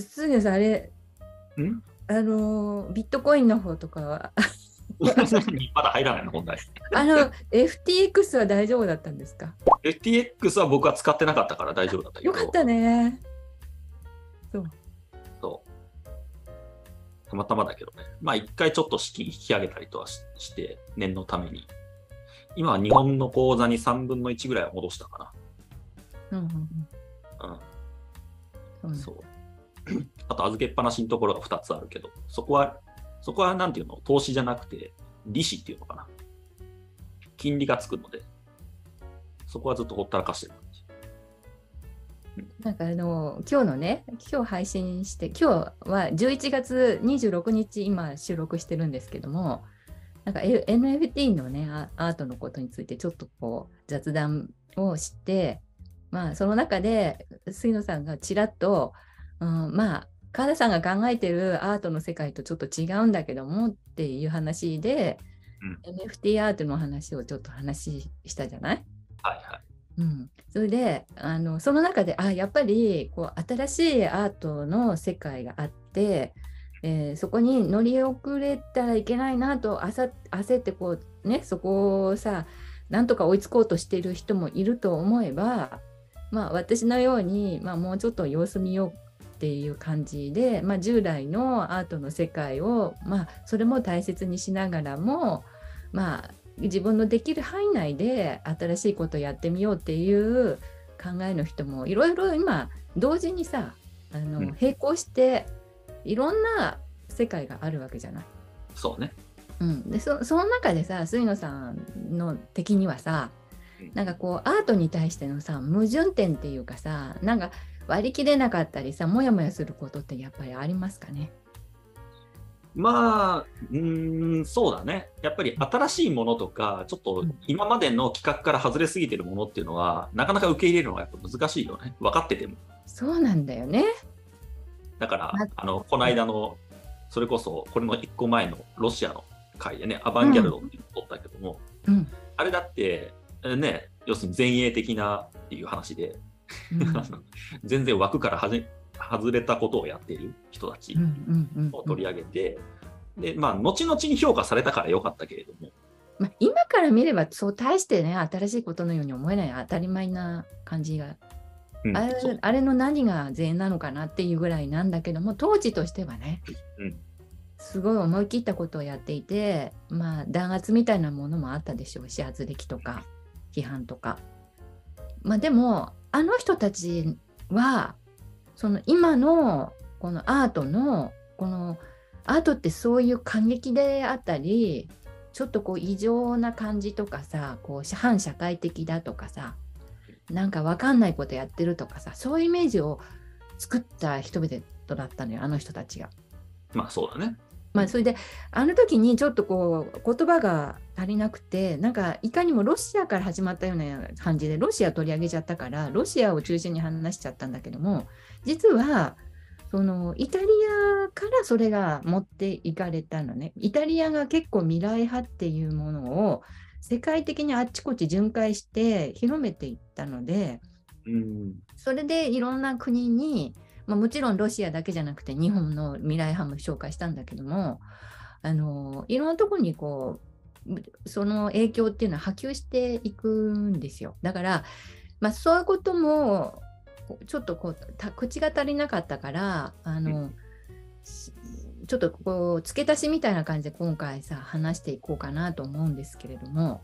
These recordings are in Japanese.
杉野さん、あれ、んあの、ビットコインの方とかは、まだ入らないの、本来。あの、FTX は大丈夫だったんですか FTX は僕は使ってなかったから大丈夫だったけど。よかったね。そう。そう。たまたまだけどね。まあ一回ちょっと資金引き上げたりとはしして、念のために。今は日本の口座に3分の1ぐらいは戻したかなうんうんな。う。うん、そう。あと預けっぱなしのところが2つあるけど、そこは、そこはなんていうの、投資じゃなくて、利子っていうのかな。金利がつくので、そこはずっとほったらかしてる感じ。なんかあの今日のね、今日配信して、今日は11月26日、今収録してるんですけども、なんか NFT のね、アートのことについてちょっとこう雑談をして、まあその中で杉野さんがちらっと、うん、まあ川田さんが考えてるアートの世界とちょっと違うんだけどもっていう話で、NFT アートの話をちょっと話したじゃない？はいはい。うん、それであのその中であやっぱりこう新しいアートの世界があって、えーそこに乗り遅れたらいけないなとあさ焦ってこうねそこをさなんとか追いつこうとしている人もいると思えば、まあ、私のように、まあ、もうちょっと様子見ようっていう感じで、まあ、従来のアートの世界を、まあ、それも大切にしながらも、まあ、自分のできる範囲内で新しいことをやってみようっていう考えの人もいろいろ今同時にさあの、うん並行していろんな世界があるわけじゃない？そうね。うん、でそその中でさ杉野さんの敵にはさうんなんかこうアートに対してのさ矛盾点っていうかさなんか割り切れなかったりさモヤモヤすることってやっぱりありますかね？まあ、うーん、そうだね。やっぱり新しいものとか、ちょっと今までの企画から外れすぎてるものっていうのは、なかなか受け入れるのがやっぱ難しいよね。分かってても。そうなんだよね。だからま、あの、この間の、それこそ、これの一個前のロシアの回でね、アバンギャルドっていうのを取ったけども、うんあれだって、えね、要するに前衛的なっていう話で、うん全然枠から外れたことをやっている人たちを取り上げて、で、まあ、後々に評価されたからよかったけれども、まあ、今から見ればそう大してね新しいことのように思えない当たり前な感じが、うんあれあれの何が善なのかなっていうぐらいなんだけども当時としてはね、うん。すごい思い切ったことをやっていてまあ弾圧みたいなものもあったでしょう。し圧力とか批判とか。まあでもあの人たちはその今のこのアートのこのアートってそういう感激であったりちょっとこう異常な感じとかさこう反社会的だとかさなんかわかんないことやってるとかさそういうイメージを作った人々だったのよあの人たちが。まあそうだね。まあ、それであの時にちょっとこう言葉が足りなくてなんかいかにもロシアから始まったような感じでロシア取り上げちゃったからロシアを中心に話しちゃったんだけども実はそのイタリアからそれが持っていかれたのねイタリアが結構未来派っていうものを世界的にあっちこっち巡回して広めていったのでうん。それでいろんな国に、まあ、もちろんロシアだけじゃなくて日本の未来派も紹介したんだけどもあのいろんなところにこうその影響っていうのは波及していくんですよ。だから、まあ、そういうこともちょっとこうた口が足りなかったからあの、しちょっとこう付け足しみたいな感じで今回さ話していこうかなと思うんですけれども、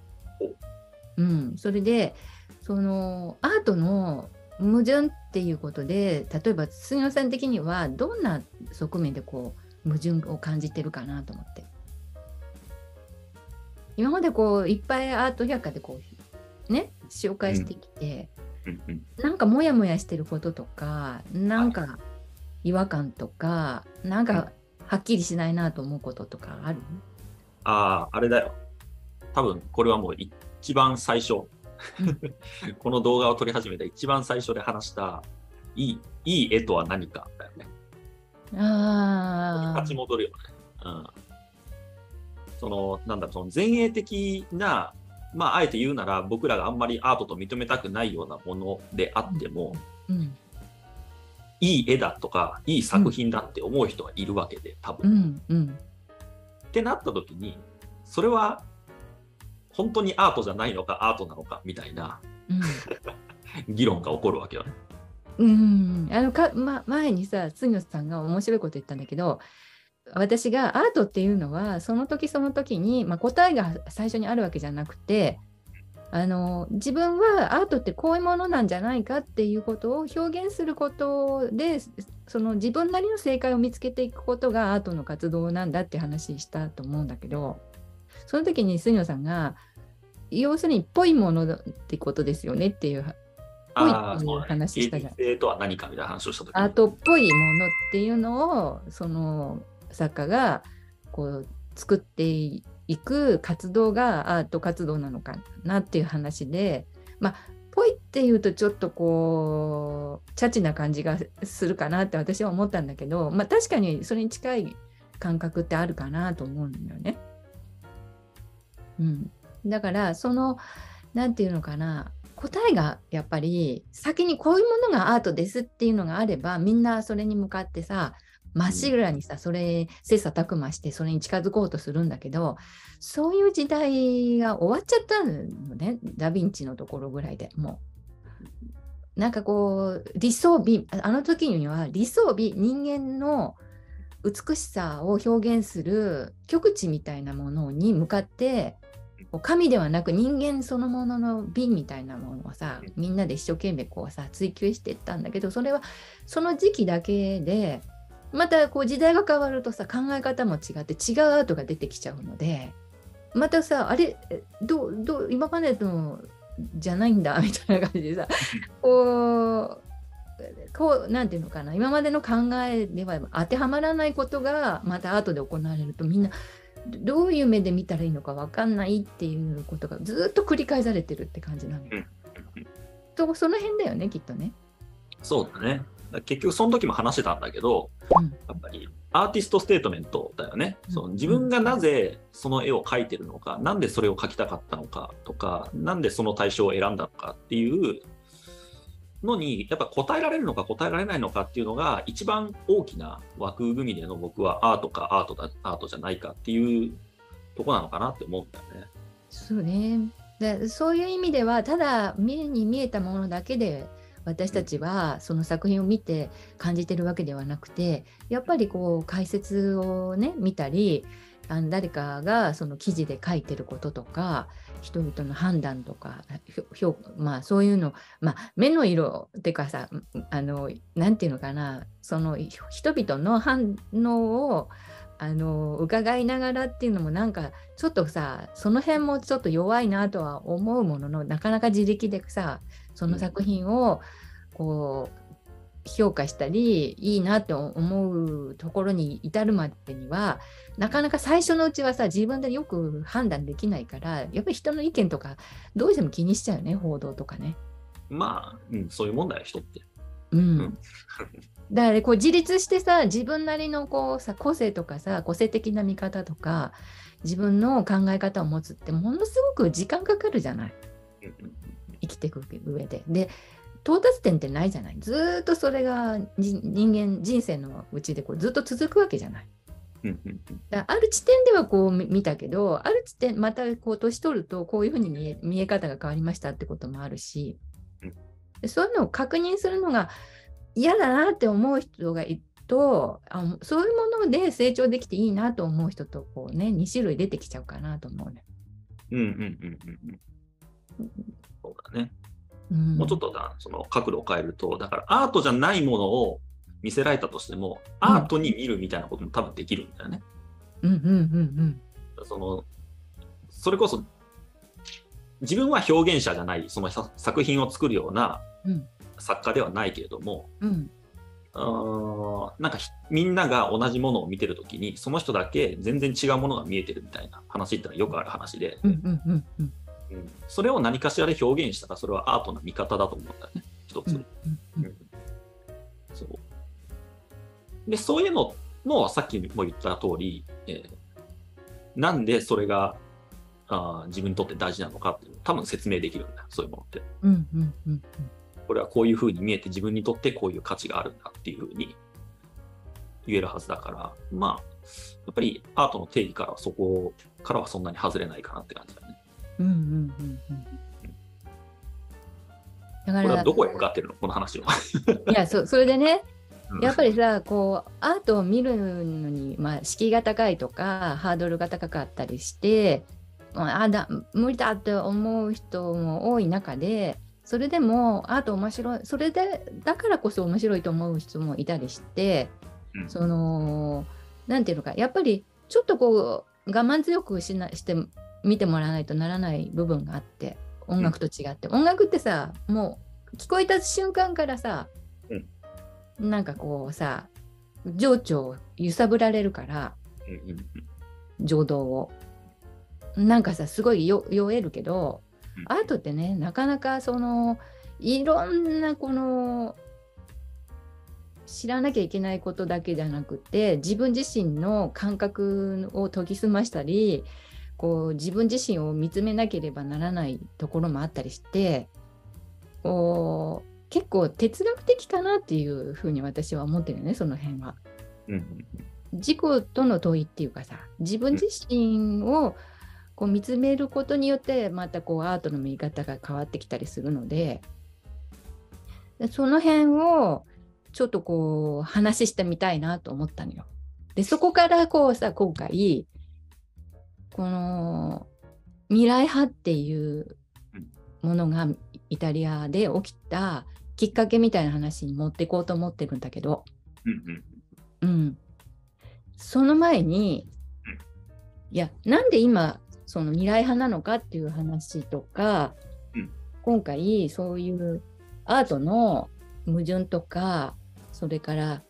うん、それでそのアートの矛盾っていうことで例えば杉野さん的にはどんな側面でこう矛盾を感じてるかなと思って。今までこういっぱいアート百科でこうね紹介してきて、うん。うん。なんかモヤモヤしてることとかなんか違和感とかなんかはっきりしないなと思うこととかある？ああ、あれだよ。多分これはもう一番最初、この動画を撮り始めた一番最初で話した、いい、いい絵とは何かだよね。あ立ち戻るよね。うん。その、なんだろう、その前衛的な、まあ、あえて言うなら、僕らがあんまりアートと認めたくないようなものであっても、うんいい絵だとかいい作品だって思う人がいるわけで多う分。んうんってなった時にそれは本当にアートじゃないのかアートなのかみたいな。議論が起こるわけよね。うんうん。あのか、ま、前にさ杉野さんが面白いこと言ったんだけど私がアートっていうのはその時その時に、まあ、答えが最初にあるわけじゃなくてあの自分はアートってこういうものなんじゃないかっていうことを表現することでその自分なりの正解を見つけていくことがアートの活動なんだって話したと思うんだけどその時に杉野さんが要するにぽいものってことですよねっていうぽいっていう話したじゃん。芸術性とは何かみたいな話をした時にアートっぽいものっていうのをその作家がこう作っていく活動がアート活動なのかなっていう話でまあぽいっていうとちょっとこうチャチな感じがするかなって私は思ったんだけどまあ確かにそれに近い感覚ってあるかなと思うんだよね。うん、だからその何て言うのかな答えがやっぱり先にこういうものがアートですっていうのがあればみんなそれに向かってさまっしぐらにさそれ切磋琢磨してそれに近づこうとするんだけどそういう時代が終わっちゃったのねダ・ヴィンチのところぐらいでもう。なんかこう理想美あの時には理想美人間の美しさを表現する極致みたいなものに向かってこう神ではなく人間そのものの美みたいなものをさみんなで一生懸命こうさ追求していったんだけどそれはその時期だけでまたこう時代が変わるとさ考え方も違って違うアートが出てきちゃうのでまたさあれえどうどう今までのじゃないんだ みたいな感じでさこうこうなんていうのかな今までの考えでは当てはまらないことがまたアートで行われるとみんなどういう目で見たらいいのか分かんないっていうことがずっと繰り返されてるって感じなのよ。うんとその辺だよねきっとね。そうだね。結局その時も話してたんだけど、うんやっぱりアーティストステートメントだよね。うんその自分がなぜその絵を描いてるのか、なんでそれを描きたかったのかとか、なんでその対象を選んだのかっていうのに、やっぱ答えられるのか答えられないのかっていうのが一番大きな枠組みでの僕はアートかアートだ、アートじゃないかっていうとこなのかなって思うんだよね。そうねでそういう意味ではただ目に見えたものだけで私たちはその作品を見て感じてるわけではなくてやっぱりこう解説をね見たりあの誰かがその記事で書いてることとか人々の判断とか評まあそういうの、まあ、目の色っていうかさあのなんていうのかなそのひ人々の反応をあの伺いながらっていうのもなんかちょっとさその辺もちょっと弱いなとは思うもののなかなか自力でさその作品をこう評価したりいいなって思うところに至るまでにはなかなか最初のうちはさ自分でよく判断できないからやっぱり人の意見とかどうしても気にしちゃうよね報道とかね。まあ、うん、そういうもんだよ、人って。うんうん だからこう自立してさ自分なりのこうさ個性とかさ個性的な見方とか自分の考え方を持つってものすごく時間かかるじゃない生きていく上で。で到達点ってないじゃないずーっとそれがじ人間人生のうちでこうずっと続くわけじゃない。だある地点ではこう見見たけどある地点またこう年取るとこういうふうに見え見え方が変わりましたってこともあるしそういうのを確認するのが嫌だなって思う人がいるとあそういうもので成長できていいなと思う人とこうね2種類出てきちゃうかなと思うね。うんうんうんうんうんそうだね。うん、もうちょっとだその角度を変えると、だからアートじゃないものを見せられたとしても、アートに見るみたいなことも多分できるんだよね。うんうんうんそのそれこそ自分は表現者じゃない、そのさ作品を作るようなうん。作家ではないけれども、うん。なんかひみんなが同じものを見てるときに、その人だけ全然違うものが見えてるみたいな話ってのはよくある話で、うんうんうんうんうん。それを何かしらで表現したら、それはアートの見方だと思うん。だよね、一つ。うん。そう。でそういうののさっきも言った通り、えーなんでそれがあー自分にとって大事なのかっていう多分説明できるんだよそういうものって。うん。うん。うん。うん。これはこういうふうに見えて自分にとってこういう価値があるんだっていうふうに言えるはずだから、まあ、やっぱりアートの定義からはそこからはそんなに外れないかなって感じだね。うんうんうんうん。だからこれはどこへ向かってるの？この話は。いやそそれでねうんやっぱりさこうアートを見るのに、まあ、敷居が高いとかハードルが高かったりしてまああだ無理だって思う人も多い中でそれでもアート面白いそれでだからこそ面白いと思う人もいたりして、うんそのなんていうのかやっぱりちょっとこう我慢強くしなして見てもらわないとならない部分があって音楽と違って、音楽ってさもう聞こえた瞬間からさ、なんかこうさ情緒を揺さぶられるからうんうんうん。情動を。なんかさすごいよ酔えるけど、うん。アートってねなかなかそのいろんなこの知らなきゃいけないことだけじゃなくて自分自身の感覚を研ぎ澄ましたりこう自分自身を見つめなければならないところもあったりしてこう結構哲学的かなっていうふうに私は思ってるよねその辺は。うんうん自己との問いっていうかさ自分自身をこう見つめることによってまたこうアートの見方が変わってきたりするのででその辺をちょっとこう話してみたいなと思ったのよ。でそこからこうさ今回この未来派っていうものがイタリアで起きたきっかけみたいな話に持っていこうと思ってるんだけど、うんうん。うん、その前に、うん。いやなんで今その未来派なのかっていう話とか、うん。今回そういうアートの矛盾とかそれから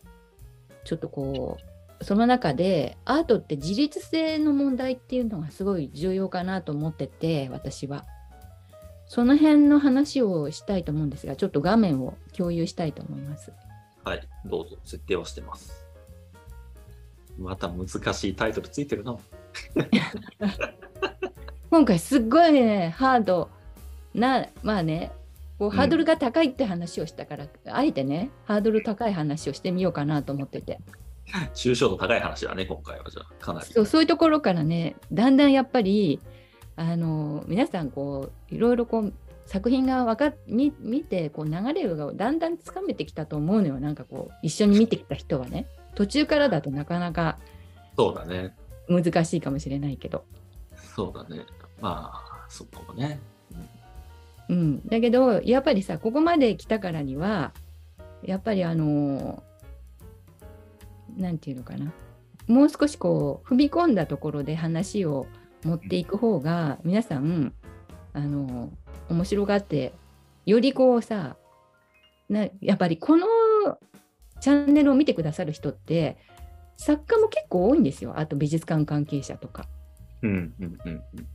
ちょっとこうその中でアートって自立性の問題っていうのがすごい重要かなと思ってて私は。その辺の話をしたいと思うんですがちょっと画面を共有したいと思います。はい、どうぞ、設定はしてます。また難しいタイトルついてるな。今回すっごいねハードなまあねこうハードルが高いって話をしたから、あえてねハードル高い話をしてみようかなと思ってて 抽象度高い話だね、今回は。じゃあ、かなり。そうそういうところからねだんだんやっぱりあの皆さんこういろいろこう作品がわかっ見見てこう流れがだんだんつかめてきたと思うのよなんかこう一緒に見てきた人はね途中からだとなかなかそうだね。難しいかもしれないけどそうだね。まあ、そうかもね。うん、だけどやっぱりさここまで来たからにはやっぱりあのなんていうのかなもう少しこう踏み込んだところで話を持っていく方が皆さんあの面白がってよりこうさなやっぱりこのチャンネルを見てくださる人って作家も結構多いんですよあと美術館関係者とか。うんうんうんうん。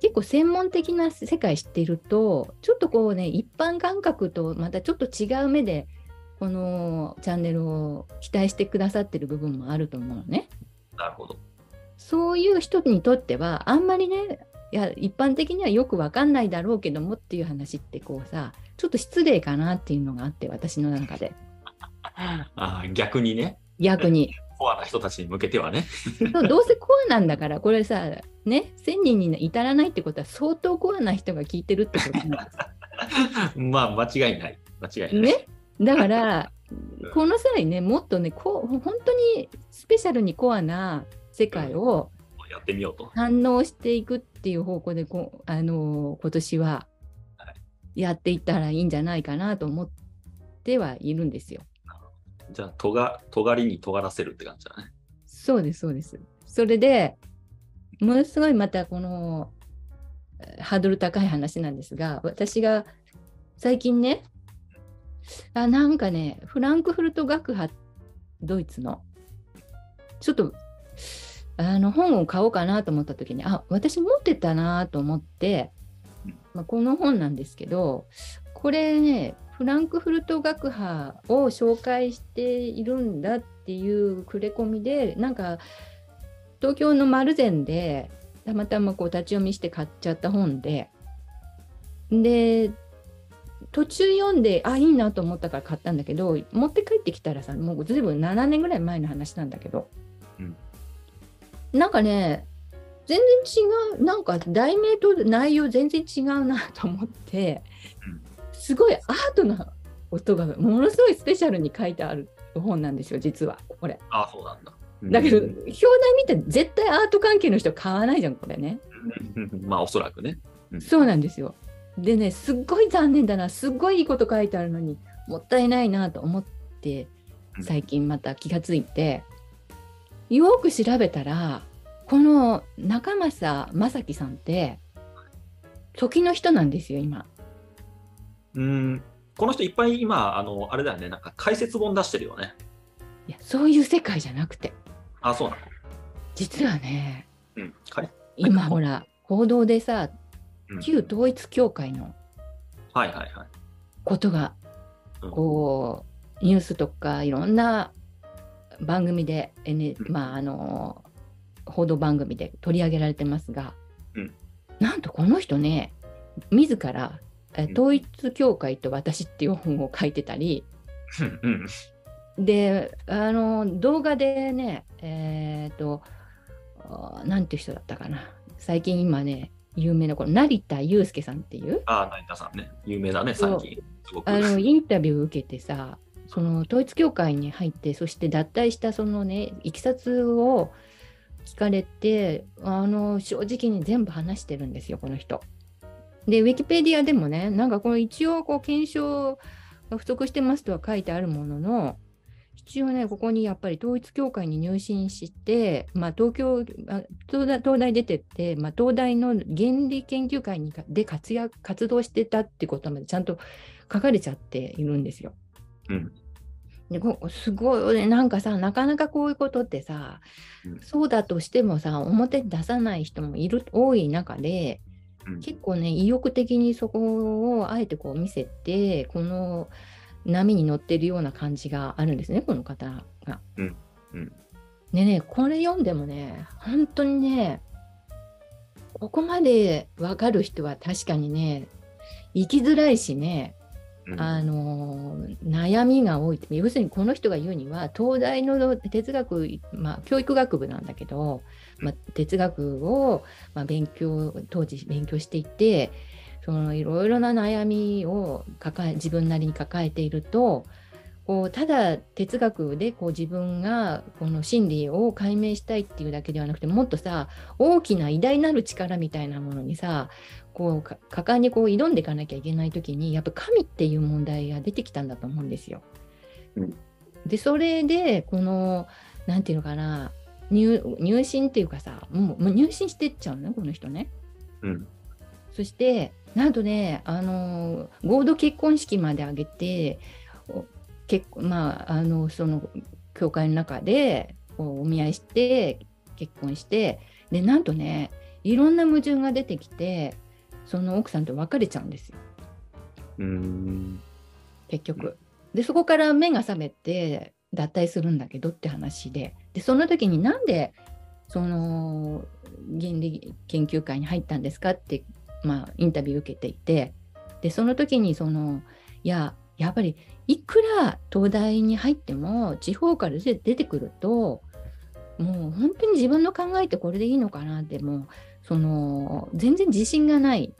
結構専門的な世界知っているとちょっとこうね一般感覚とまたちょっと違う目でこのチャンネルを期待してくださってる部分もあると思うのね。なるほど。そういう人にとってはあんまりねいや一般的にはよくわかんないだろうけどもっていう話ってこうさちょっと失礼かなっていうのがあって私の中で あー逆にね、逆にコアな人たちに向けてはね。どうせコアなんだからこれさね1000人に至らないってことは相当コアな人が聞いてるってことなんです まあ、間違いない。間違いない。ね、だからこの際ねもっとねこう本当にスペシャルにコアな世界をやってみようと。反応していくっていう方向でこう、あのー今年はやっていったらいいんじゃないかなと思ってはいるんですよ。じゃあ、とが、尖りに尖らせるって感じだね。そうですそうです。それでものすごいまたこのえーハードル高い話なんですが私が最近ねあなんかねフランクフルト学派ドイツの。ちょっとあの本を買おうかなと思った時にあ私持ってたなと思って、まあ、この本なんですけどこれねフランクフルト学派を紹介しているんだっていう触れ込みでなんか東京の丸善でたまたまこう立ち読みして買っちゃった本でで途中読んであいいなと思ったから買ったんだけど持って帰ってきたらさもうずいぶん7年ぐらい前の話なんだけど、うんなんかね全然違うなんか題名と内容全然違うなと思って、うんすごいアートな音がものすごいスペシャルに書いてある本なんですよ実はこれ。ああ、そうなんだ。だけど、うん表題見て絶対アート関係の人買わないじゃんこれね。まあ、おそらくね。うんそうなんですよ。でね、すっごい残念だな、すっごいいいこと書いてあるのに、もったいないなと思ってう、ん最近また気がついて、よく調べたら、この中正正樹さんって、時の人なんですよ、今。うん。この人いっぱい今、あの、あれだよね、なんか解説本出してるよね。いや、そういう世界じゃなくて、あそうなの。実はね、うん。はい。今ほら、報道でさ、うん旧統一教会のはいはいはい。ことがうんこうニュースとかいろんな番組で、N まああの報道番組で取り上げられてますが、うん。なんとこの人ね自ら統一教会と私っていう本を書いてたり、うん。であの動画でねえっ、ーなんていう人だったかな。最近今ね有名なこの成田悠介さんっていうああ、成田さんね。有名だね、最近。あのインタビューを受けてさその統一教会に入ってそして脱退したそのねいきさつを聞かれてあの正直に全部話してるんですよこの人。でウィキペディアでもねなんかこの一応こう検証が不足してますとは書いてあるものの一応ねここにやっぱり統一教会に入信して、まあ、東京あ東大東大出てって、まあ、東大の原理研究会にかで活躍活動してたってことまでちゃんと書かれちゃっているんですよ。うん。でこすごいねなんかさなかなかこういうことってさ、うんそうだとしてもさ表に出さない人もいる多い中でうん結構ね意欲的にそこをあえてこう見せてこの波に乗ってるような感じがあるんですねこの方が。うんうん。でねこれ読んでもね本当にねここまで分かる人は確かにね生きづらいしねうん。あの悩みが多い要するにこの人が言うには東大の哲学、まあ、教育学部なんだけど、まあ、哲学を、まあ、勉強当時勉強していてそのいろいろな悩みを抱え自分なりに抱えているとこうただ哲学でこう自分がこの真理を解明したいっていうだけではなくてもっとさ大きな偉大なる力みたいなものにさこうか果敢にこう挑んでいかなきゃいけない時にやっぱ神っていう問題が出てきたんだと思うんですよ。うんでそれでこのなんていうのかな入入信っていうかさもうもう入信してっちゃうのねこの人ね。うん。そしてなんとねあの合同結婚式まで挙げてお結婚まああのその教会の中でお見合いして結婚してでなんとねいろんな矛盾が出てきてその奥さんと別れちゃうんですようん。結局。でそこから目が覚めて脱退するんだけどって話ででその時になんでその原理研究会に入ったんですかって、まあ、インタビュー受けていてでその時にそのいややっぱりいくら東大に入っても地方から出てくるともう本当に自分の考えてこれでいいのかなってもうその全然自信がない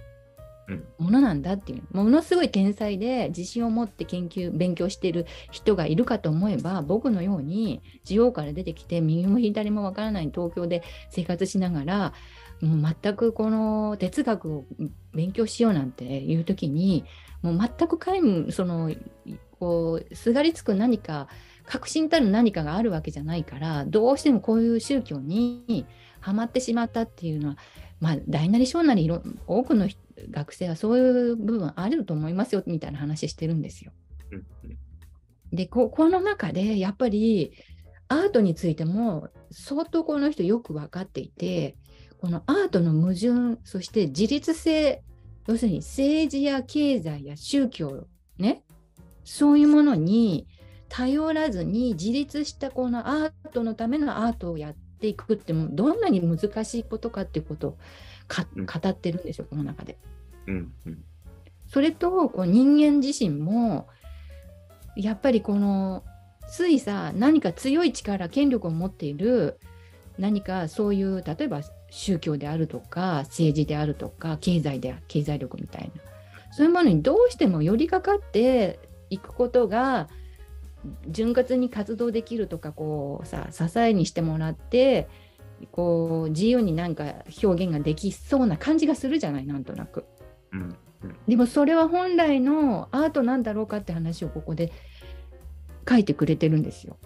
うん。ものなんだっていうものすごい天才で自信を持って研究勉強している人がいるかと思えば僕のように地方から出てきて右も左もわからない東京で生活しながらもう全くこの哲学を勉強しようなんていう時にもう全く皆無そのこうすがりつく何か確信たる何かがあるわけじゃないからどうしてもこういう宗教にはまってしまったっていうのはまあ大なり小なりいろ多くの人学生はそういう部分あると思いますよみたいな話してるんですよ。うんでここの中でやっぱりアートについても相当この人よく分かっていてこのアートの矛盾そして自立性要するに政治や経済や宗教ねそういうものに頼らずに自立したこのアートのためのアートをやっていくってどんなに難しいことかっていうことを語ってるんですよこの中で。うん。うん。それとこう人間自身もやっぱりこのついさ何か強い力権力を持っている何かそういう例えば宗教であるとか政治であるとか経済で経済力みたいなそういうものにどうしても寄りかかっていくことが潤滑に活動できるとかこうさ支えにしてもらってこう自由になんか表現ができそうな感じがするじゃないなんとなく。うんうんでもそれは本来のアートなんだろうかって話をここで書いてくれてるんですよ。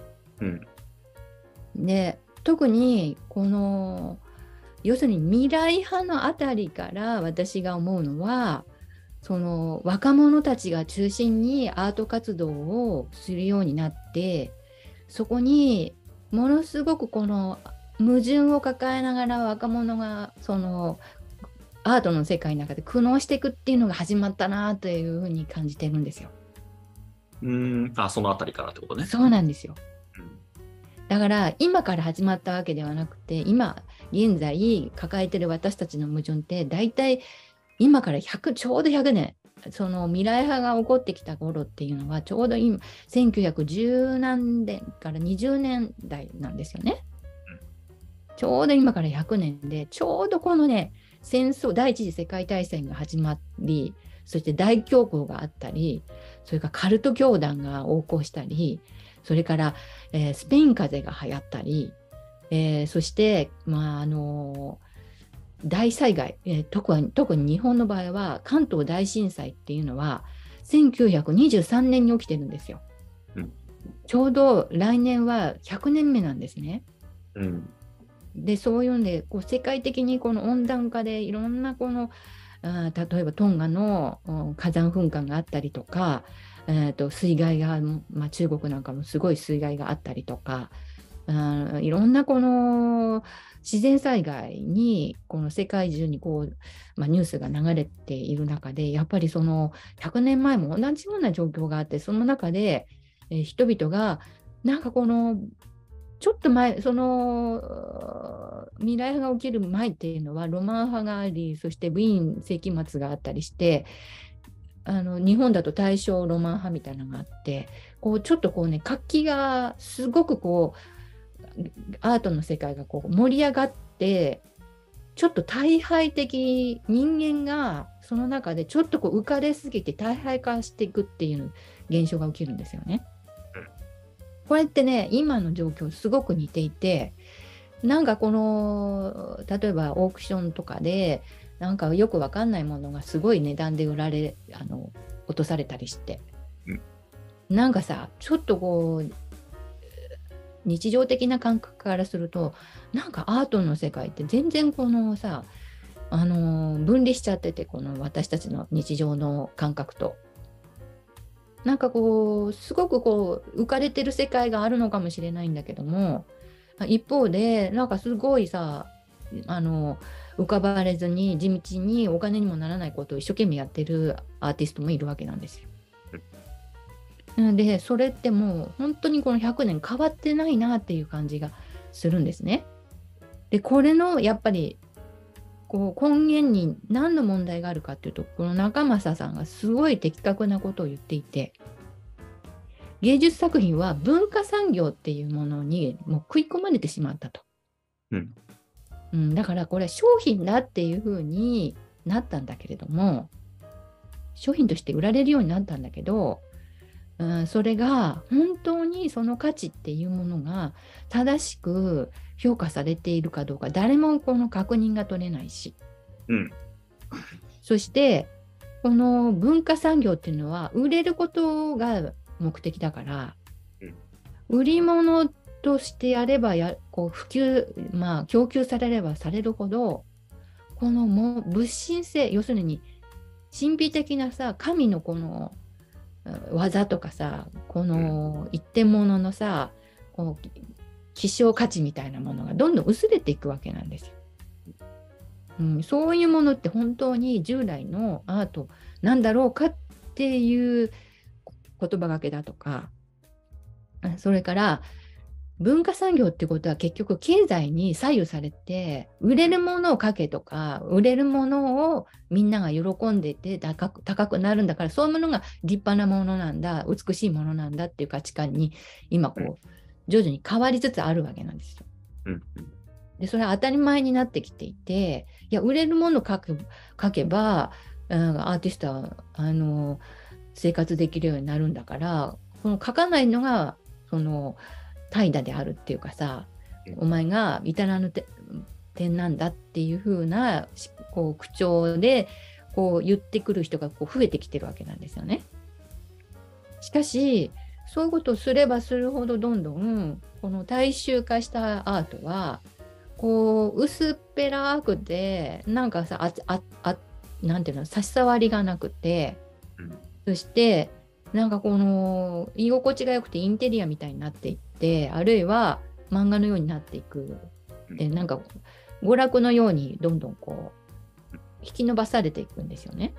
うんで特にこの要するに未来派のあたりから私が思うのはその若者たちが中心にアート活動をするようになってそこにものすごくこの矛盾を抱えながら若者がそのアートの世界の中で苦悩していくっていうのが始まったなというふうに感じてるんですよ。うーんあそのあたりからってことね。そうなんですよ。うんだから今から始まったわけではなくて今現在抱えてる私たちの矛盾って大体今から100ちょうど100年その未来派が起こってきた頃っていうのはちょうど今1910何年から20年代なんですよね。ちょうど今から100年でちょうどこのね戦争第一次世界大戦が始まりそして大恐慌があったりそれからカルト教団が横行したりそれから、えースペイン風邪が流行ったり、えーそして、まああの大災害、えー特に特に日本の場合は関東大震災っていうのは1923年に起きてるんですよ。うんちょうど来年は100年目なんですね。うんでそういうんでこう世界的にこの温暖化でいろんなこのあー例えばトンガのうん火山噴火があったりとか、えー、と水害が、まあ、中国なんかもすごい水害があったりとかあいろんなこの自然災害にこの世界中にこう、まあ、ニュースが流れている中でやっぱりその100年前も同じような状況があってその中で、人々がなんかこのちょっと前、その未来派が起きる前っていうのはロマン派があり、そしてウィーン世紀末があったりして、あの日本だと大正ロマン派みたいなのがあって、こうちょっとこうね、活気がすごくこう、アートの世界がこう盛り上がって、ちょっと大敗的人間がその中でちょっとこう浮かれすぎて大敗化していくっていう現象が起きるんですよね。これってね今の状況すごく似ていてなんかこの例えばオークションとかでなんかよくわかんないものがすごい値段で売られあの落とされたりして、うんなんかさちょっとこう日常的な感覚からするとなんかアートの世界って全然このさあの分離しちゃっててこの私たちの日常の感覚と。なんかこうすごくこう浮かれてる世界があるのかもしれないんだけども一方でなんかすごいさあの浮かばれずに地道にお金にもならないことを一生懸命やってるアーティストもいるわけなんですよ。なのでそれってもう本当にこの100年変わってないなっていう感じがするんですね。でこれのやっぱりこう根源に何の問題があるかっていうとこの中正さんがすごい的確なことを言っていて芸術作品は文化産業っていうものにもう食い込まれてしまったと。うんうん、だからこれは商品だっていうふうになったんだけれども商品として売られるようになったんだけど、うん、それが本当にその価値っていうものが正しく評価されているかどうか誰もこの確認が取れないし。うん。そしてこの文化産業っていうのは売れることが目的だから、うん。売り物としてやればやこう普及まあ供給されればされるほどこのもう物神性要するに神秘的なさ神のこのうん技とかさこの一点物のさこう希少価値みたいなものがどんどん薄れていくわけなんですよ。うん、そういうものって本当に従来のアートなんだろうかっていう言葉がけだとかあそれから文化産業ってことは結局経済に左右されて売れるものをかけとか売れるものをみんなが喜んでて高く高くなるんだからそういうものが立派なものなんだ美しいものなんだっていう価値観に今こう徐々に変わりつつあるわけなんですよ。うんでそれは当たり前になってきていていや売れるものを書け書けば、うん、アーティストはあの生活できるようになるんだからこの書かないのがその怠惰であるっていうかさ、お前が至らぬ点なんだっていう風なこう口調でこう言ってくる人がこう増えてきてるわけなんですよね。しかしそういうことをすればするほどどんどんこの大衆化したアートはこう薄っぺらくてなんかさあああなんていうの差し障りがなくて、うん、そしてなんかこの居心地が良くてインテリアみたいになっていってあるいは漫画のようになっていくでなんか娯楽のようにどんどんこう引き伸ばされていくんですよね。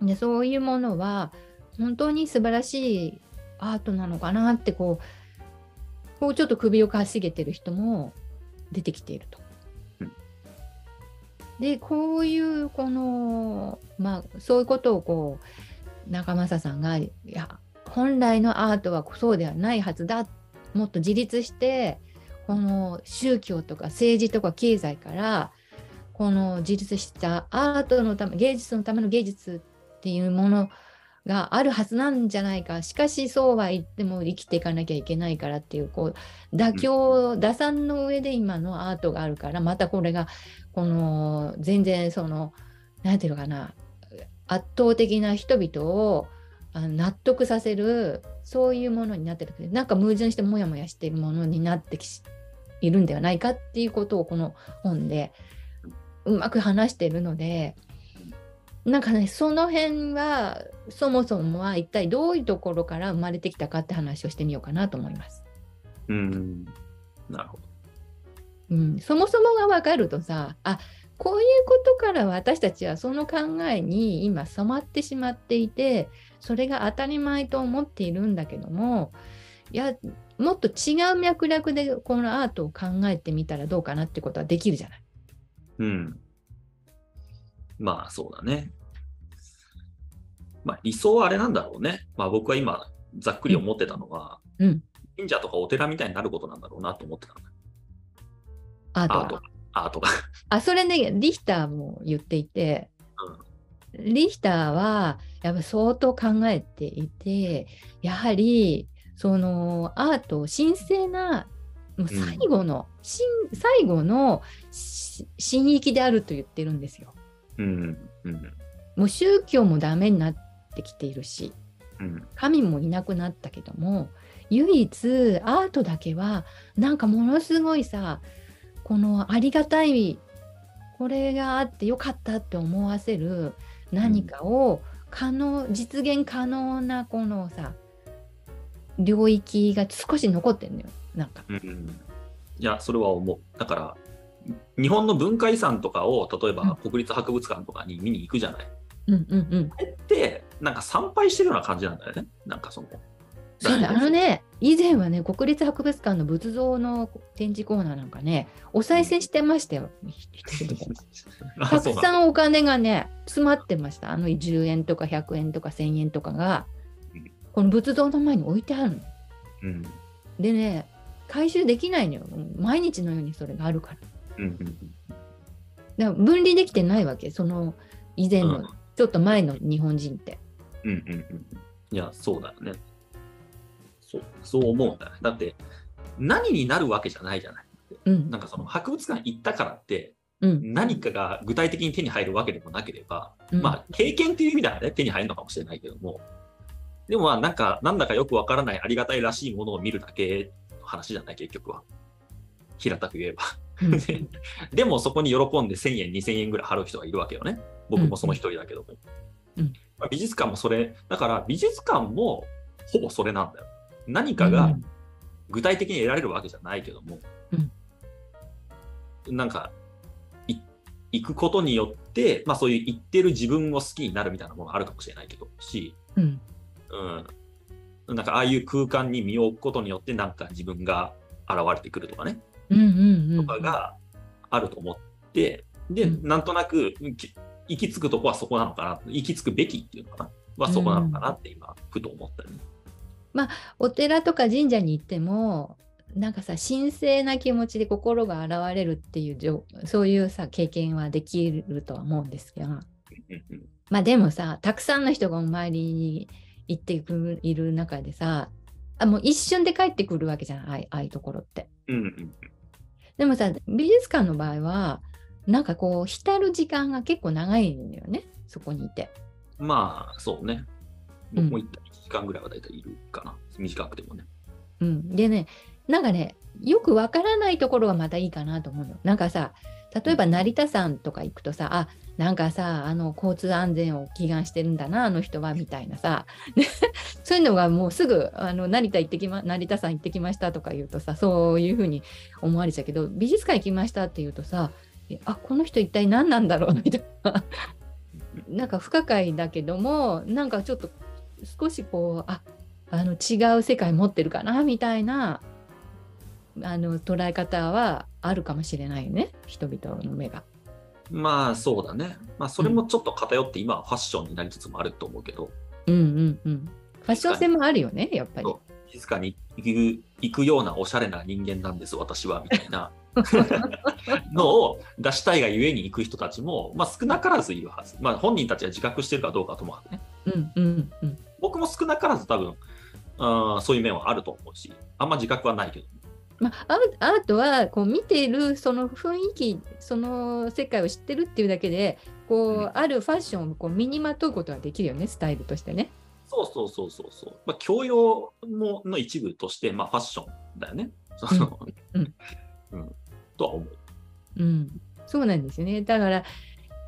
でそういうものは本当に素晴らしいアートなのかなってこうこうちょっと首をかしげてる人も出てきていると。でこういうこのまあそういうことをこう中正さんがいや本来のアートはそうではないはずだ。もっと自立してこの宗教とか政治とか経済からこの自立したアートのため芸術のための芸術っていうものがあるはずなんじゃないか。しかしそうは言っても生きていかなきゃいけないからっていうこう妥協、打算の上で今のアートがあるからまたこれがこの全然その何て言うのかな。圧倒的な人々を納得させるそういうものになってるなんか矛盾してモヤモヤしているものになっているんではないかっていうことをこの本でうまく話しているのでなんかねその辺はそもそもは一体どういうところから生まれてきたかって話をしてみようかなと思います。うんなるほど。うん、そもそもが分かるとさあこういうことから私たちはその考えに今染まってしまっていてそれが当たり前と思っているんだけどもいやもっと違う脈絡でこのアートを考えてみたらどうかなってことはできるじゃない。うん。まあそうだね。まあ理想はあれなんだろうね。まあ僕は今ざっくり思ってたのは、うん、神社とかお寺みたいになることなんだろうなと思ってたの。アートアートが。あ、それね、リヒターも言っていて、うん、リヒターはやっぱ相当考えていて、やはりそのアート、神聖なもう最後の、うん、最後の神域であると言ってるんですよ。うんうん、もう宗教もダメになってきているし、神もいなくなったけども唯一アートだけはなんかものすごいさこのありがたいこれがあってよかったって思わせる何かを可能、うん、実現可能なこのさ領域が少し残ってんのよ。なんか、うん、いやそれは思う。だから日本の文化遺産とかを例えば国立博物館とかに見に行くじゃない、うんうんうん、あれってなんか参拝してるような感じなんだよね。なんかそのそうだ あのね以前はね国立博物館の仏像の展示コーナーなんかねお賽銭してましたよ、たくさんお金がね詰まってました。あの10円とか100円とか1000円とかが、この仏像の前に置いてあるの、うん、でね回収できないのよ。毎日のようにそれがあるから,、うんうん、だから分離できてないわけその以前の、ちょっと前の日本人って、うんうんうん。いやそうだよねそうそう思うんだね。だって、何になるわけじゃないじゃない。うん、なんかその博物館行ったからって、うん、何かが具体的に手に入るわけでもなければ、うん、まあ経験っていう意味ではね、手に入るのかもしれないけども、でもまあなんか、なんだかよくわからないありがたいらしいものを見るだけの話じゃない、結局は。平たく言えば。でもそこに喜んで1000円、2000円ぐらい払う人がいるわけよね。僕もその一人だけども。うんまあ、美術館もそれ、だから美術館もほぼそれなんだよ。何かが具体的に得られるわけじゃないけども、うん、なんか行くことによって、まあ、そういう言ってる自分を好きになるみたいなものがあるかもしれないけどし、うん。うん、なんかああいう空間に身を置くことによってなんか自分が現れてくるとかね、うんうんうん。とかがあると思って、で、うん。なんとなくき行き着くとこはそこなのかな、行き着くべきっていうのかな、はそこなのかなって今、ふと思ったよね。まあお寺とか神社に行ってもなんかさ神聖な気持ちで心が現れるっていうそういうさ経験はできるとは思うんですけどまあでもさたくさんの人がお参りに行ってくるいる中でさあもう一瞬で帰ってくるわけじゃんああいああいうところって。でもさ美術館の場合はなんかこう浸る時間が結構長いんだよねそこにいて。まあ、そうね。うん僕も行った1時間ぐらいは大体いるかな。短くてもね。うん、でねなんかねよくわからないところがまたいいかなと思うの。なんかさ例えば成田山とか行くとさあなんかさあの交通安全を祈願してるんだなあの人はみたいなさで そういうのがもうすぐあの成田行ってきま成田山行ってきましたとか言うとさそういうふうに思われちゃうけど美術館行きましたって言うとさえあこの人一体何なんだろうみたいな なんか不可解だけどもなんかちょっと少しこうああの違う世界持ってるかなみたいなあの捉え方はあるかもしれないよね人々の目が。まあ、そうだね。まあ、それもちょっと偏って今はファッションになりつつもあると思うけど、うんうんうん。ファッション性もあるよねやっぱり。静かに行く行くようなおしゃれな人間なんです、私は、みたいな のを出したいがゆえに行く人たちも、まあ、少なからずいるはず。まあ、本人たちは自覚してるかどうかともかくね。うんうんうん。僕も少なからず多分、あーそういう面はあると思うし、あんま自覚はないけど。まあ、アーアートはこう見ているその雰囲気その世界を知ってるっていうだけでこう、うんあるファッションをこう身にまとうことができるよねスタイルとしてね。そうそうそうそうそう。まあ、教養もの一部として、まあ、ファッションだよね。そのうんうんとは思う。うん、そうなんですよね。だから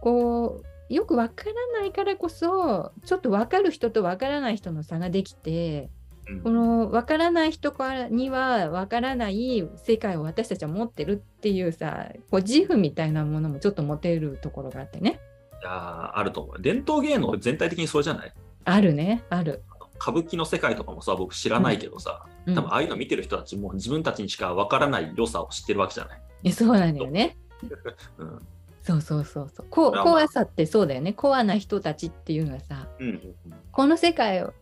こうよくわからないからこそちょっとわかる人とわからない人の差ができてうんこのわからない人からにはわからない世界を私たちは持ってるっていうさこう自負みたいなものもちょっと持てるところがあってねいやーあると思う。伝統芸能全体的にそれじゃない？あるねある。歌舞伎の世界とかもさ、僕知らないけどさ、うん多分ああいうの見てる人たちも自分たちにしかわからない良さを知ってるわけじゃない？えそうなんだよね。うん。そうそうそうそう。こ怖さってそうだよね。コアな人たちっていうのはさ、うんこの世界を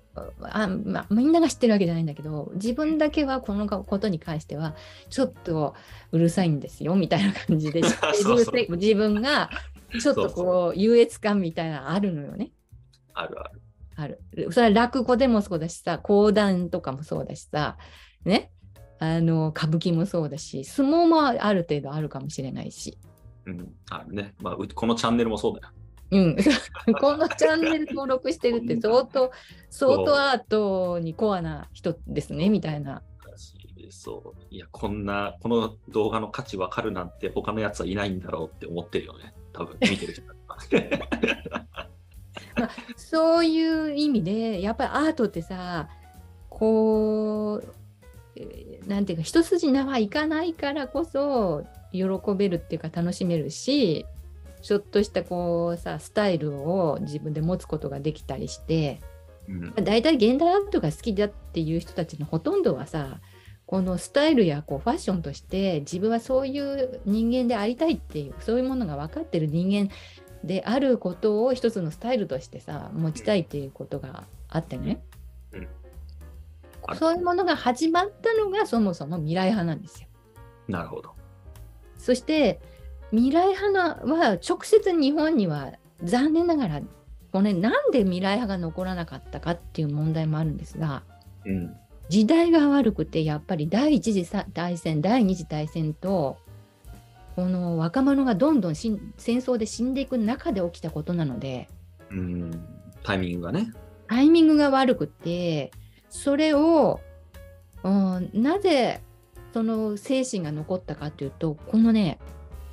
あ、まあ、みんなが知ってるわけじゃないんだけど、自分だけはこのことに関しては、ちょっとうるさいんですよみたいな感じで自分が、ちょっとこう、優越感みたいなのあるのよね。あるある。ある。それは落語でもそうだしさ、講談とかもそうだしさ、ね。あの歌舞伎もそうだし、相撲もある程度あるかもしれないし。うん、あるね。まあ、うこのチャンネルもそうだよ。うん、このチャンネル登録してるって相当、相当アートにコアな人ですね、みたいな。そう。いや、こんな、この動画の価値わかるなんて他のやつはいないんだろうって思ってるよね。多分、見てる人 そういう意味で、やっぱりアートってさ、こう、えーなんていうか、一筋縄はいかないからこそ、喜べるっていうか楽しめるし、ちょっとしたこうさ、スタイルを自分で持つことができたりして、うん大体現代アートが好きだっていう人たちのほとんどはさこのスタイルやこうファッションとして自分はそういう人間でありたいっていうそういうものが分かってる人間であることを一つのスタイルとしてさ持ちたいっていうことがあってね、うんそういうものが始まったのがそもそも未来派なんですよ。なるほど。そして未来派のは直接日本には残念ながらこれなんで未来派が残らなかったかっていう問題もあるんですがうん。時代が悪くてやっぱり第一次さ大戦第二次大戦とこの若者がどんどん戦争で死んでいく中で起きたことなのでうん。タイミングがね。タイミングが悪くてそれを、うん、なぜその精神が残ったかというとこのね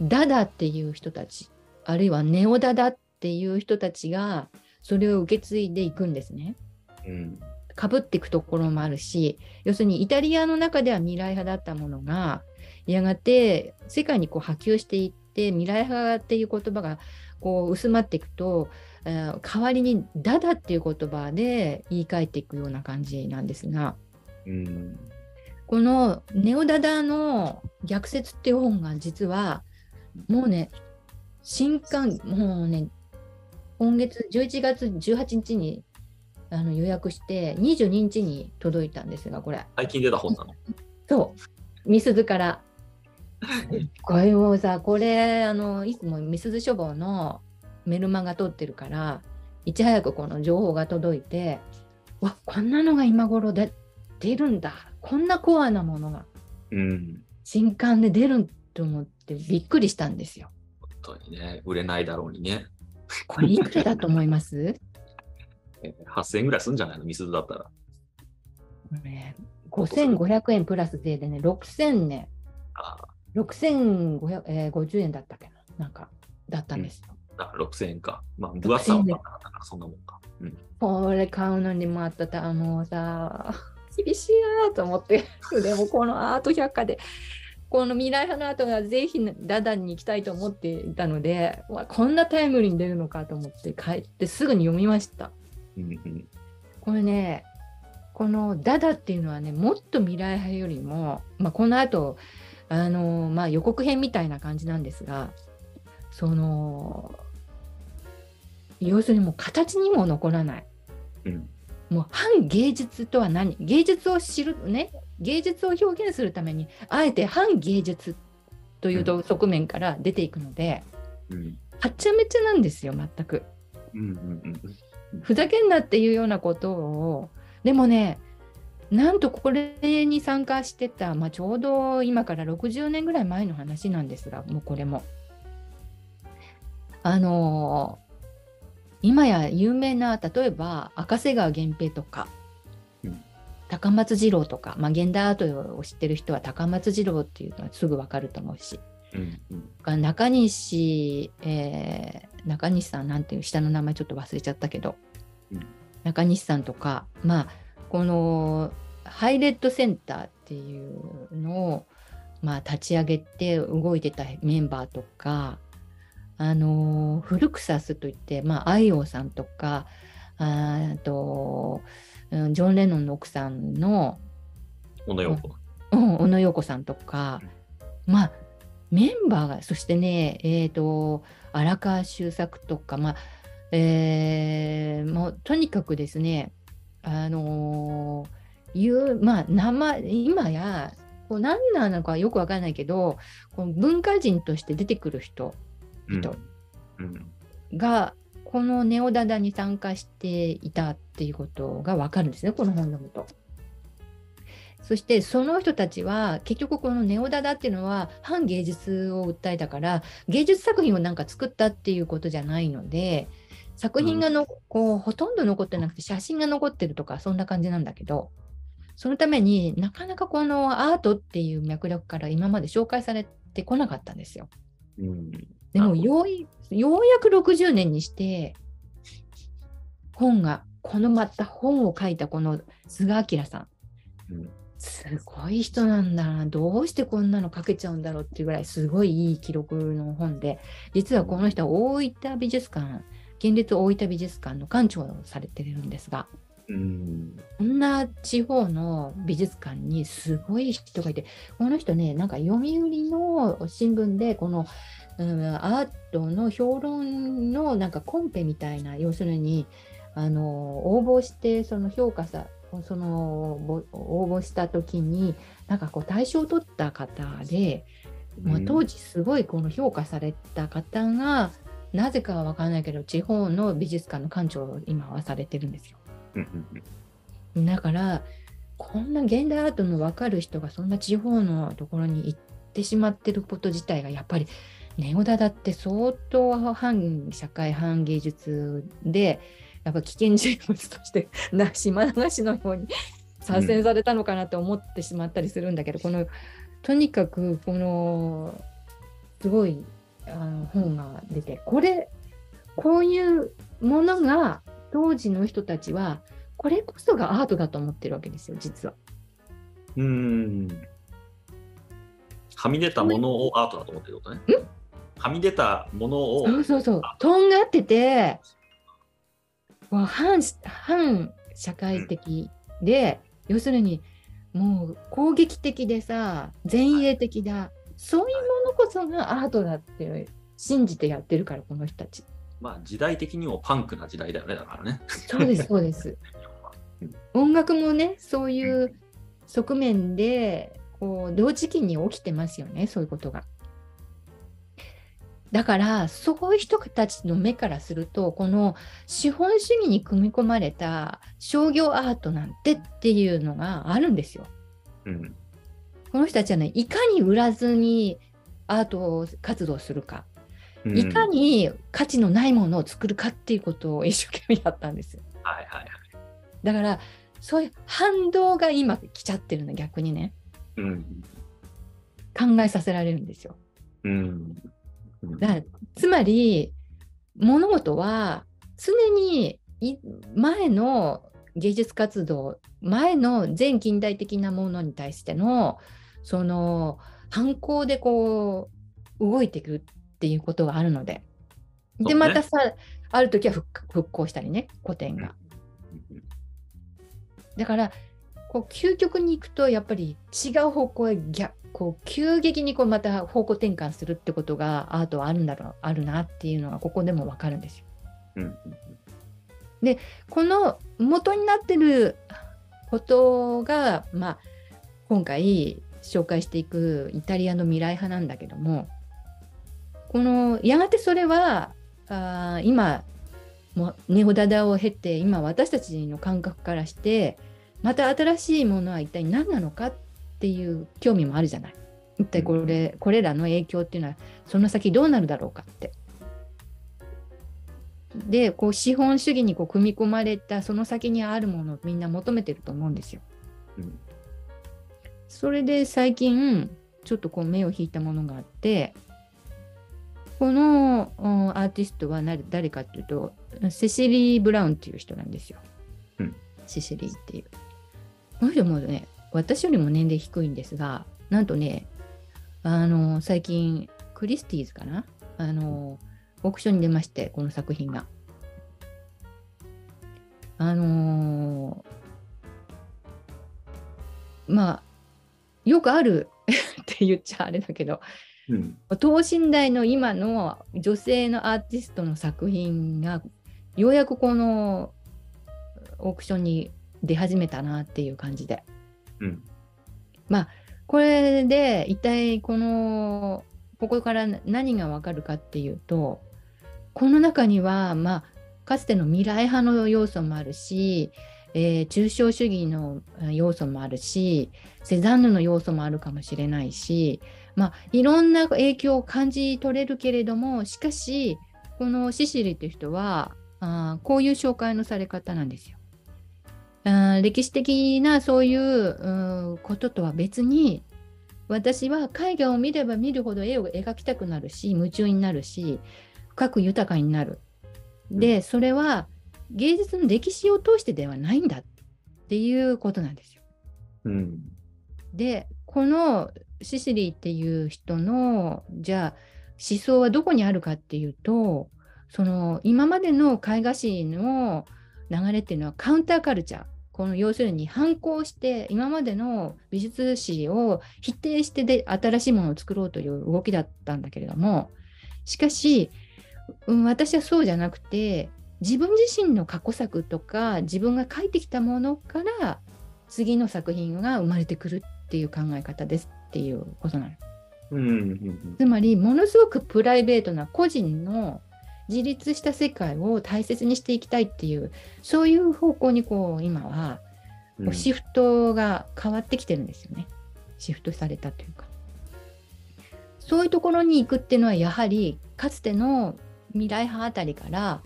ダダっていう人たちあるいはネオダダっていう人たちがそれを受け継いでいくんですね。うん。かぶっていくところもあるし要するにイタリアの中では未来派だったものがやがて世界にこう波及していって未来派っていう言葉がこう薄まっていくとえー代わりに「ダダ」っていう言葉で言い換えていくような感じなんですがうん。この「ネオダダの逆説」っていう本が実はもうね新刊もうね今月11月18日にあの予約して22日に届いたんですがこれ最近出た本なの？そうみすずから。これもうさこれあのいつもみすず書房のメルマガ取ってるからいち早くこの情報が届いてわこんなのが今頃で出るんだこんなコアなものがうん。新刊で出ると思ってびっくりしたんですよ。本当にね、売れないだろうにね。これいくらだと思います？えー8000円ぐらいすんじゃないの？ミスズだったら。これ5500円プラス税でね6000ねあ6550円だったっけな？なんかだったんですよ。あ、だから6000円か。まあ、分厚さはなかったから、そんなもんか。うん。これ買うのにもあったたもうさ厳しいなと思って でもこのアート百科でこの未来派のアートがぜひダダに行きたいと思っていたのでわこんなタイムリーに出るのかと思って帰ってすぐに読みましたうんうん。これねこのダダっていうのはねもっと未来派よりも、まあ、この後あのまあ予告編みたいな感じなんですがその要するにもう形にも残らないうん。もう反芸術とは何？芸術を知るね？芸術を表現するためにあえて反芸術というと側面から出ていくので、うん。はちゃめちゃなんですよ全く。うんうんうんふざけんなっていうようなことをでもねなんとこれに参加してた、まあ、ちょうど今から60年ぐらい前の話なんですがもうこれも。あのー今や有名な例えば赤瀬川源平とか、うん。高松次郎とか、まあ、現代アートを知ってる人は高松次郎っていうのはすぐ分かると思うし。うんうん。中西、えー中西さんなんていう下の名前ちょっと忘れちゃったけど、うん。中西さんとかまあこのハイレッドセンターっていうのを、まあ、立ち上げて動いてたメンバーとかあのフルクサスといって、まあ、アイオさんとかああとうんジョン・レノンの奥さんの小野洋子。うん、小野洋子さんとか、まあメンバーがそしてねえっ、と荒川修作とかまあえーもうとにかくですねあのーいうまあ名前今やこう何なのかよくわからないけどこの文化人として出てくる人うん人うん。がこのネオダダに参加していたっていうことがわかるんですねこの本を読むと。そしてその人たちは結局このネオダダっていうのは反芸術を訴えたから芸術作品をなんか作ったっていうことじゃないので作品がの、こうほとんど残ってなくて写真が残ってるとかそんな感じなんだけどそのためになかなかこのアートっていう脈絡から今まで紹介されてこなかったんですよ。うん。でもよういようやく60年にして本がこのまた本を書いたこの菅明さん。うん。すごい人なんだな。どうしてこんなの書けちゃうんだろうっていうぐらいすごいいい記録の本で。実はこの人は大分美術館県立大分美術館の館長をされてるんですがうん。こんな地方の美術館にすごい人がいて、この人ね、なんか読売の新聞で、この、うん、アートの評論のなんかコンペみたいな、要するに、あの応募して、その評価さ、そのぼ応募した時に、なんかこう、大賞を取った方で、まあ、当時すごいこの評価された方が、なぜかは分からないけど、地方の美術館の館長を今はされてるんですよ。うんうんだからこんな現代アートの分かる人がそんな地方のところに行ってしまってること自体がやっぱりネオダダって相当反社会反芸術でやっぱ危険人物として な島流しのように左遷されたのかなと思ってしまったりするんだけど、このとにかくこのすごいあの本が出てこれこういうものが当時の人たちはこれこそがアートだと思ってるわけですよ実は。うん。はみ出たものをアートだと思ってることね。はみ出たものをそうそうそうとんがっててこう反反社会的で、要するにもう攻撃的でさ前衛的だそういうものこそがアートだって信じてやってるからこの人たち。まあ時代的にもパンクな時代だよね、だからね。そうです、そうです。音楽もね、そういう側面で、こう、同時期に起きてますよね、そういうことが。だから、そういう人たちの目からすると、この資本主義に組み込まれた商業アートなんてっていうのがあるんですよ。うん。この人たちはね、いかに売らずにアート活動するか、うんいかに価値のないものを作るかっていうことを一生懸命やったんですよ。はいはいはい。だからそういう反動が今来ちゃってるの逆にねうん。考えさせられるんですよ。うん。だつまり物事は常にい前の芸術活動前の前近代的なものに対してのその反抗でこう動いてくるっていうことがあるので。でまたさある時は復復興したりね古典が。だからこう究極に行くとやっぱり違う方向へ逆こう急激にこうまた方向転換するってことがアートはあるんだろうあるなっていうのがここでも分かるんですよ。うん。この元になってることが、まあ、今回紹介していくイタリアの未来派なんだけどもこのやがてそれはあ今ネオダダを経て今私たちの感覚からしてまた新しいものは一体何なのかっていう興味もあるじゃない。一体これこれらの影響っていうのはその先どうなるだろうかって。でこう資本主義にこう組み込まれたその先にあるものをみんな求めてると思うんですよ。うんそれで最近ちょっとこう目を引いたものがあってこのうんアーティストは誰誰かっていうとセシリー・ブラウンっていう人なんですよ。うんセシリーっていう。この人もね私よりも年齢低いんですがなんとねあの最近クリスティーズかな？あのオークションに出ましてこの作品が。あのーまあよくある って言っちゃあれだけどうん。等身大の今の女性のアーティストの作品がようやくこのオークションに出始めたなっていう感じでうん。これで一体このここから何がわかるかっていうとこの中にはまあかつての未来派の要素もあるし、えー抽象主義のえー要素もあるしセザンヌの要素もあるかもしれないし、まあ、いろんな影響を感じ取れるけれどもしかしこのシシリっていう人はあーこういう紹介のされ方なんですよ。歴史的なそういううんこととは別に私は絵画を見れば見るほど絵を描きたくなるし夢中になるし深く豊かになる。でそれは芸術の歴史を通してではないんだっていうことなんですよ。うん。でこのシシリーっていう人のじゃあ思想はどこにあるかっていうとその今までの絵画史の流れっていうのはカウンターカルチャーこの要するに反抗して今までの美術史を否定してで新しいものを作ろうという動きだったんだけれどもしかし、うん、私はそうじゃなくて自分自身の過去作とか自分が描いてきたものから次の作品が生まれてくるっていう考え方ですっていうことなの。うん。うん。つまりものすごくプライベートな個人の自立した世界を大切にしていきたいっていうそういう方向にこう今はこうシフトが変わってきてるんですよね。シフトされたというか。そういうところに行くっていうのはやはりかつての未来派あたりから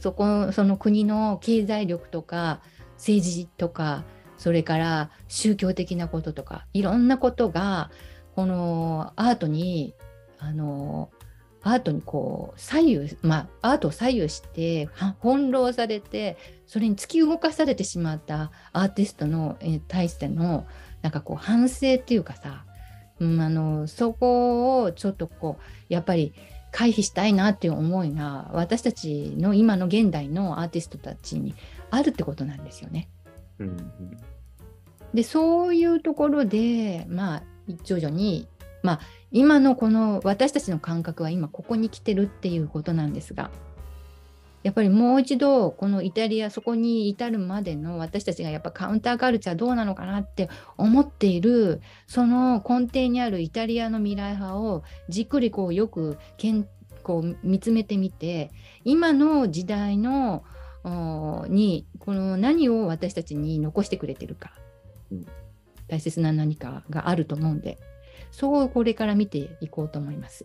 そこその国の経済力とか政治とかそれから宗教的なこととかいろんなことがこのアートにあのアートにこう左右まあアートを左右しては翻弄されてそれに突き動かされてしまったアーティストのえー対してのなんかこう反省っていうかさ、うん、あのそこをちょっとこうやっぱり回避したいなっていう思いが私たちの今の現代のアーティストたちにあるってことなんですよね。うんうんでそういうところでまあ徐々にまあ今のこの私たちの感覚は今ここに来てるっていうことなんですがやっぱりもう一度このイタリアそこに至るまでの私たちがやっぱカウンターカルチャーどうなのかなって思っているその根底にあるイタリアの未来派をじっくりこうよくけんこう見つめてみて今の時代のおにこの何を私たちに残してくれてるか、うん。大切な何かがあると思うんでそうこれから見ていこうと思います。